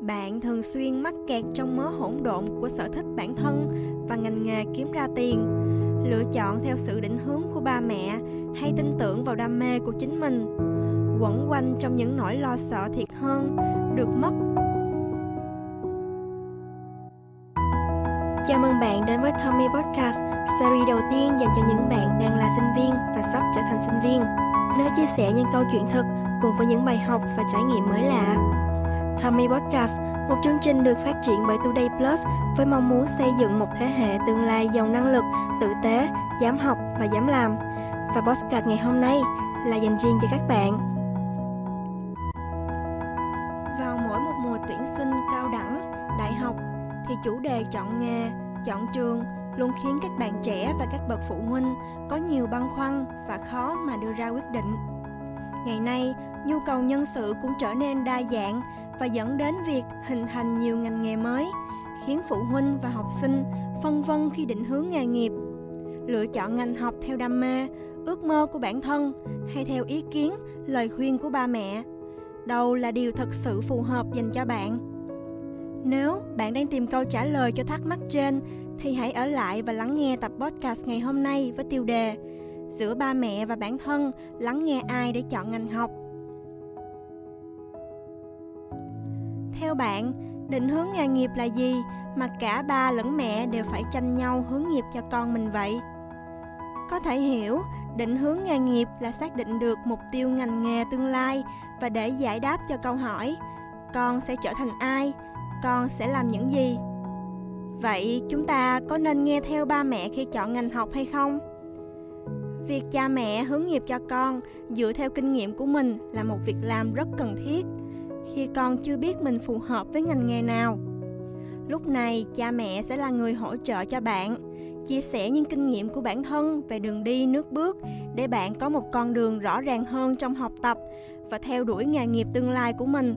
bạn thường xuyên mắc kẹt trong mớ hỗn độn của sở thích bản thân và ngành nghề kiếm ra tiền lựa chọn theo sự định hướng của ba mẹ hay tin tưởng vào đam mê của chính mình quẩn quanh trong những nỗi lo sợ thiệt hơn được mất Chào mừng bạn đến với Tommy Podcast, series đầu tiên dành cho những bạn đang là sinh viên và sắp trở thành sinh viên. Nơi chia sẻ những câu chuyện thực cùng với những bài học và trải nghiệm mới lạ. Tommy Podcast, một chương trình được phát triển bởi Today Plus với mong muốn xây dựng một thế hệ tương lai giàu năng lực, tử tế, dám học và dám làm. Và podcast ngày hôm nay là dành riêng cho các bạn. Vào mỗi một mùa tuyển sinh cao đẳng, đại học thì chủ đề chọn nghề, chọn trường luôn khiến các bạn trẻ và các bậc phụ huynh có nhiều băn khoăn và khó mà đưa ra quyết định. Ngày nay, nhu cầu nhân sự cũng trở nên đa dạng và dẫn đến việc hình thành nhiều ngành nghề mới, khiến phụ huynh và học sinh phân vân khi định hướng nghề nghiệp. Lựa chọn ngành học theo đam mê, ước mơ của bản thân hay theo ý kiến, lời khuyên của ba mẹ. Đâu là điều thật sự phù hợp dành cho bạn? Nếu bạn đang tìm câu trả lời cho thắc mắc trên thì hãy ở lại và lắng nghe tập podcast ngày hôm nay với tiêu đề Giữa ba mẹ và bản thân, lắng nghe ai để chọn ngành học. Theo bạn, định hướng nghề nghiệp là gì mà cả ba lẫn mẹ đều phải tranh nhau hướng nghiệp cho con mình vậy? Có thể hiểu, định hướng nghề nghiệp là xác định được mục tiêu ngành nghề tương lai và để giải đáp cho câu hỏi con sẽ trở thành ai, con sẽ làm những gì. Vậy chúng ta có nên nghe theo ba mẹ khi chọn ngành học hay không? Việc cha mẹ hướng nghiệp cho con dựa theo kinh nghiệm của mình là một việc làm rất cần thiết khi con chưa biết mình phù hợp với ngành nghề nào. Lúc này, cha mẹ sẽ là người hỗ trợ cho bạn, chia sẻ những kinh nghiệm của bản thân về đường đi nước bước để bạn có một con đường rõ ràng hơn trong học tập và theo đuổi nghề nghiệp tương lai của mình.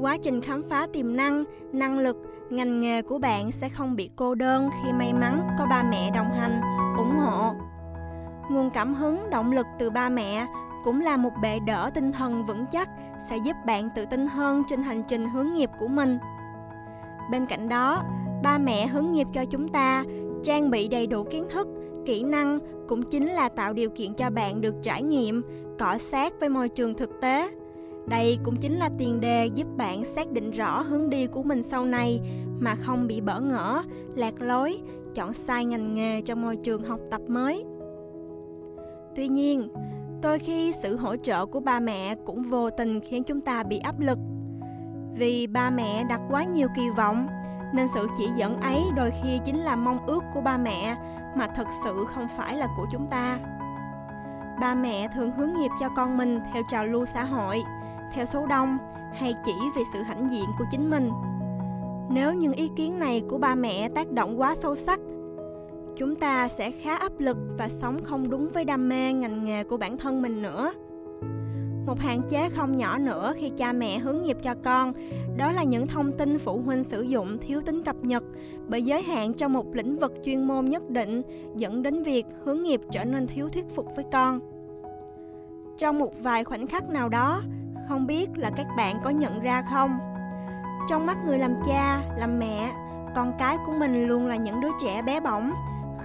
Quá trình khám phá tiềm năng, năng lực, ngành nghề của bạn sẽ không bị cô đơn khi may mắn có ba mẹ đồng hành, ủng hộ nguồn cảm hứng, động lực từ ba mẹ cũng là một bệ đỡ tinh thần vững chắc, sẽ giúp bạn tự tin hơn trên hành trình hướng nghiệp của mình. Bên cạnh đó, ba mẹ hướng nghiệp cho chúng ta, trang bị đầy đủ kiến thức, kỹ năng cũng chính là tạo điều kiện cho bạn được trải nghiệm, cọ sát với môi trường thực tế. Đây cũng chính là tiền đề giúp bạn xác định rõ hướng đi của mình sau này mà không bị bỡ ngỡ, lạc lối, chọn sai ngành nghề trong môi trường học tập mới tuy nhiên, đôi khi sự hỗ trợ của ba mẹ cũng vô tình khiến chúng ta bị áp lực. Vì ba mẹ đặt quá nhiều kỳ vọng, nên sự chỉ dẫn ấy đôi khi chính là mong ước của ba mẹ mà thực sự không phải là của chúng ta. Ba mẹ thường hướng nghiệp cho con mình theo trào lưu xã hội, theo số đông hay chỉ vì sự hãnh diện của chính mình. Nếu những ý kiến này của ba mẹ tác động quá sâu sắc chúng ta sẽ khá áp lực và sống không đúng với đam mê ngành nghề của bản thân mình nữa. Một hạn chế không nhỏ nữa khi cha mẹ hướng nghiệp cho con, đó là những thông tin phụ huynh sử dụng thiếu tính cập nhật bởi giới hạn trong một lĩnh vực chuyên môn nhất định, dẫn đến việc hướng nghiệp trở nên thiếu thuyết phục với con. Trong một vài khoảnh khắc nào đó, không biết là các bạn có nhận ra không? Trong mắt người làm cha, làm mẹ, con cái của mình luôn là những đứa trẻ bé bỏng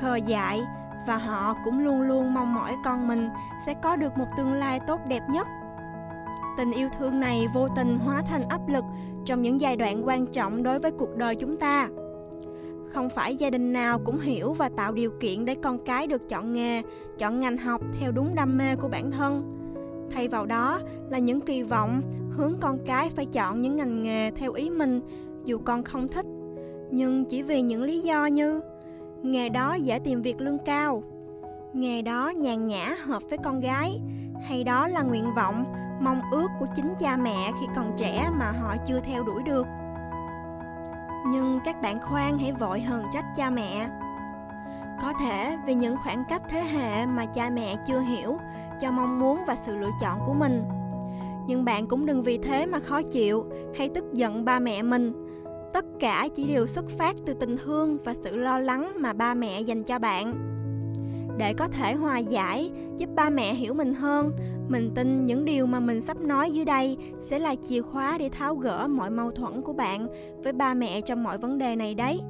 khờ dại và họ cũng luôn luôn mong mỏi con mình sẽ có được một tương lai tốt đẹp nhất. Tình yêu thương này vô tình hóa thành áp lực trong những giai đoạn quan trọng đối với cuộc đời chúng ta. Không phải gia đình nào cũng hiểu và tạo điều kiện để con cái được chọn nghề, chọn ngành học theo đúng đam mê của bản thân. Thay vào đó là những kỳ vọng, hướng con cái phải chọn những ngành nghề theo ý mình, dù con không thích. Nhưng chỉ vì những lý do như nghề đó dễ tìm việc lương cao. Nghề đó nhàn nhã hợp với con gái. Hay đó là nguyện vọng, mong ước của chính cha mẹ khi còn trẻ mà họ chưa theo đuổi được. Nhưng các bạn khoan hãy vội hờn trách cha mẹ. Có thể vì những khoảng cách thế hệ mà cha mẹ chưa hiểu, cho mong muốn và sự lựa chọn của mình. Nhưng bạn cũng đừng vì thế mà khó chịu, hay tức giận ba mẹ mình tất cả chỉ đều xuất phát từ tình thương và sự lo lắng mà ba mẹ dành cho bạn. Để có thể hòa giải, giúp ba mẹ hiểu mình hơn, mình tin những điều mà mình sắp nói dưới đây sẽ là chìa khóa để tháo gỡ mọi mâu thuẫn của bạn với ba mẹ trong mọi vấn đề này đấy.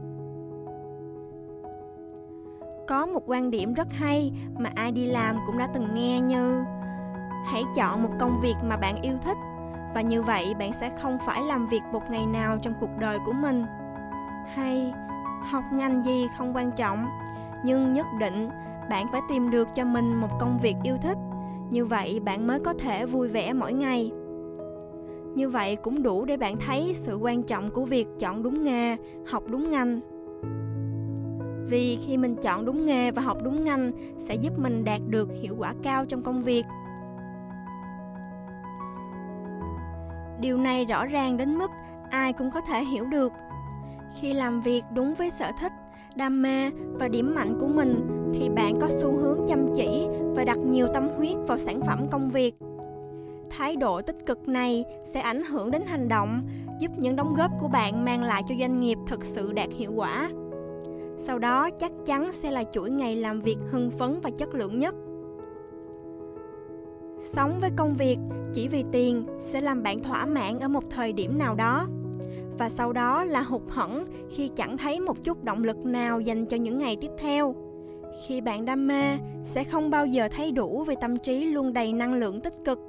Có một quan điểm rất hay mà ai đi làm cũng đã từng nghe như, hãy chọn một công việc mà bạn yêu thích và như vậy, bạn sẽ không phải làm việc một ngày nào trong cuộc đời của mình. Hay, học ngành gì không quan trọng, nhưng nhất định bạn phải tìm được cho mình một công việc yêu thích. Như vậy, bạn mới có thể vui vẻ mỗi ngày. Như vậy cũng đủ để bạn thấy sự quan trọng của việc chọn đúng nghề, học đúng ngành. Vì khi mình chọn đúng nghề và học đúng ngành sẽ giúp mình đạt được hiệu quả cao trong công việc. Điều này rõ ràng đến mức ai cũng có thể hiểu được. Khi làm việc đúng với sở thích, đam mê và điểm mạnh của mình, thì bạn có xu hướng chăm chỉ và đặt nhiều tâm huyết vào sản phẩm công việc. Thái độ tích cực này sẽ ảnh hưởng đến hành động, giúp những đóng góp của bạn mang lại cho doanh nghiệp thực sự đạt hiệu quả. Sau đó, chắc chắn sẽ là chuỗi ngày làm việc hưng phấn và chất lượng nhất sống với công việc, chỉ vì tiền sẽ làm bạn thỏa mãn ở một thời điểm nào đó. Và sau đó là hụt hẫng khi chẳng thấy một chút động lực nào dành cho những ngày tiếp theo. Khi bạn đam mê, sẽ không bao giờ thấy đủ vì tâm trí luôn đầy năng lượng tích cực.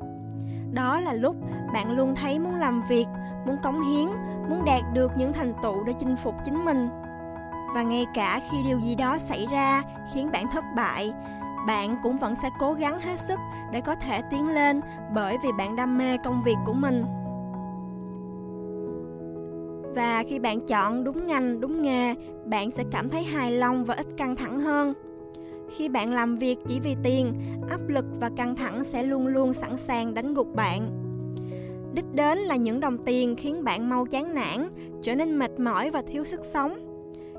Đó là lúc bạn luôn thấy muốn làm việc, muốn cống hiến, muốn đạt được những thành tựu để chinh phục chính mình. Và ngay cả khi điều gì đó xảy ra khiến bạn thất bại bạn cũng vẫn sẽ cố gắng hết sức để có thể tiến lên bởi vì bạn đam mê công việc của mình. Và khi bạn chọn đúng ngành, đúng nghề, bạn sẽ cảm thấy hài lòng và ít căng thẳng hơn. Khi bạn làm việc chỉ vì tiền, áp lực và căng thẳng sẽ luôn luôn sẵn sàng đánh gục bạn. Đích đến là những đồng tiền khiến bạn mau chán nản, trở nên mệt mỏi và thiếu sức sống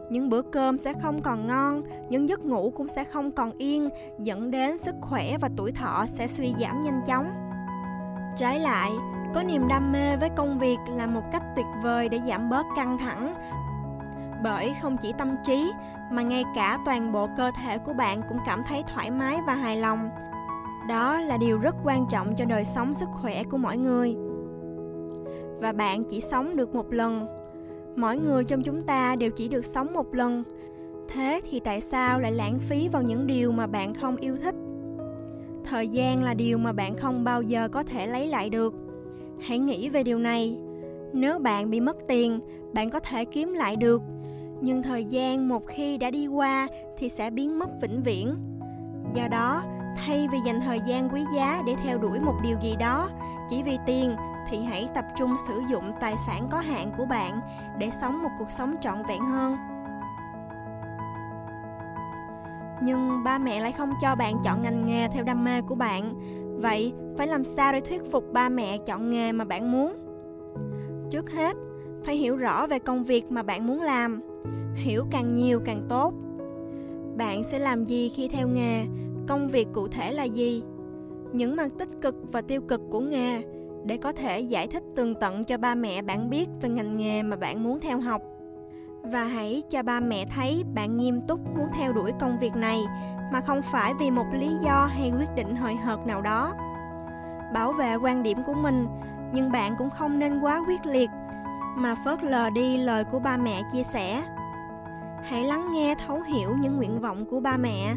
những bữa cơm sẽ không còn ngon, những giấc ngủ cũng sẽ không còn yên, dẫn đến sức khỏe và tuổi thọ sẽ suy giảm nhanh chóng. Trái lại, có niềm đam mê với công việc là một cách tuyệt vời để giảm bớt căng thẳng. Bởi không chỉ tâm trí, mà ngay cả toàn bộ cơ thể của bạn cũng cảm thấy thoải mái và hài lòng. Đó là điều rất quan trọng cho đời sống sức khỏe của mỗi người. Và bạn chỉ sống được một lần mỗi người trong chúng ta đều chỉ được sống một lần. Thế thì tại sao lại lãng phí vào những điều mà bạn không yêu thích? Thời gian là điều mà bạn không bao giờ có thể lấy lại được. Hãy nghĩ về điều này. Nếu bạn bị mất tiền, bạn có thể kiếm lại được. Nhưng thời gian một khi đã đi qua thì sẽ biến mất vĩnh viễn. Do đó, thay vì dành thời gian quý giá để theo đuổi một điều gì đó, chỉ vì tiền thì hãy tập trung sử dụng tài sản có hạn của bạn để sống một cuộc sống trọn vẹn hơn. Nhưng ba mẹ lại không cho bạn chọn ngành nghề theo đam mê của bạn. Vậy phải làm sao để thuyết phục ba mẹ chọn nghề mà bạn muốn? Trước hết, phải hiểu rõ về công việc mà bạn muốn làm. Hiểu càng nhiều càng tốt. Bạn sẽ làm gì khi theo nghề? Công việc cụ thể là gì? Những mặt tích cực và tiêu cực của nghề để có thể giải thích tường tận cho ba mẹ bạn biết về ngành nghề mà bạn muốn theo học. Và hãy cho ba mẹ thấy bạn nghiêm túc muốn theo đuổi công việc này, mà không phải vì một lý do hay quyết định hời hợt nào đó. Bảo vệ quan điểm của mình, nhưng bạn cũng không nên quá quyết liệt, mà phớt lờ đi lời của ba mẹ chia sẻ. Hãy lắng nghe thấu hiểu những nguyện vọng của ba mẹ,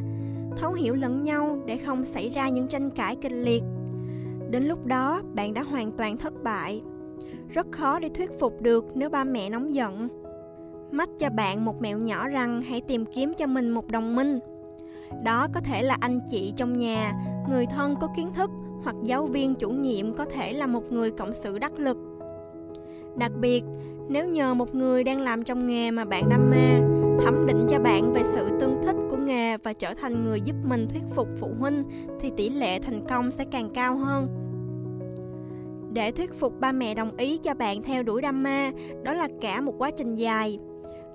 thấu hiểu lẫn nhau để không xảy ra những tranh cãi kịch liệt đến lúc đó, bạn đã hoàn toàn thất bại. Rất khó để thuyết phục được nếu ba mẹ nóng giận. Mách cho bạn một mẹo nhỏ rằng hãy tìm kiếm cho mình một đồng minh. Đó có thể là anh chị trong nhà, người thân có kiến thức hoặc giáo viên chủ nhiệm có thể là một người cộng sự đắc lực. Đặc biệt, nếu nhờ một người đang làm trong nghề mà bạn đam mê, thẩm định cho bạn về sự tương nghề và trở thành người giúp mình thuyết phục phụ huynh thì tỷ lệ thành công sẽ càng cao hơn. Để thuyết phục ba mẹ đồng ý cho bạn theo đuổi đam mê, đó là cả một quá trình dài.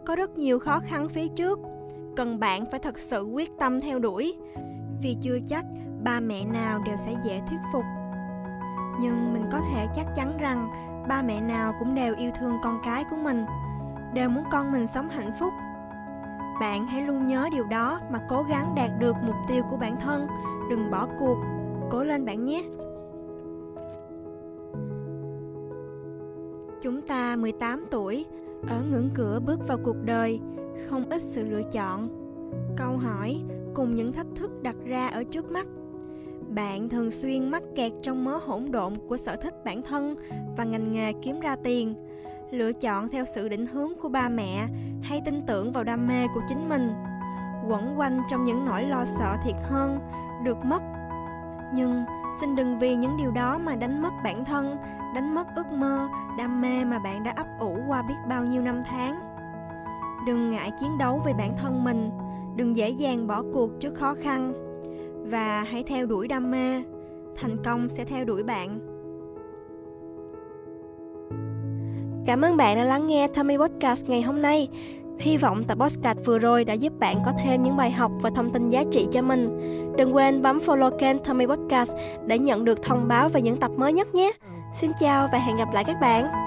Có rất nhiều khó khăn phía trước, cần bạn phải thật sự quyết tâm theo đuổi. Vì chưa chắc ba mẹ nào đều sẽ dễ thuyết phục. Nhưng mình có thể chắc chắn rằng ba mẹ nào cũng đều yêu thương con cái của mình, đều muốn con mình sống hạnh phúc. Bạn hãy luôn nhớ điều đó mà cố gắng đạt được mục tiêu của bản thân, đừng bỏ cuộc. Cố lên bạn nhé. Chúng ta 18 tuổi, ở ngưỡng cửa bước vào cuộc đời, không ít sự lựa chọn. Câu hỏi cùng những thách thức đặt ra ở trước mắt. Bạn thường xuyên mắc kẹt trong mớ hỗn độn của sở thích bản thân và ngành nghề kiếm ra tiền, lựa chọn theo sự định hướng của ba mẹ hay tin tưởng vào đam mê của chính mình, quẩn quanh trong những nỗi lo sợ thiệt hơn, được mất. Nhưng xin đừng vì những điều đó mà đánh mất bản thân, đánh mất ước mơ, đam mê mà bạn đã ấp ủ qua biết bao nhiêu năm tháng. Đừng ngại chiến đấu vì bản thân mình, đừng dễ dàng bỏ cuộc trước khó khăn và hãy theo đuổi đam mê, thành công sẽ theo đuổi bạn. Cảm ơn bạn đã lắng nghe Tommy Podcast ngày hôm nay. Hy vọng tập podcast vừa rồi đã giúp bạn có thêm những bài học và thông tin giá trị cho mình. Đừng quên bấm follow kênh Tommy Podcast để nhận được thông báo về những tập mới nhất nhé. Xin chào và hẹn gặp lại các bạn.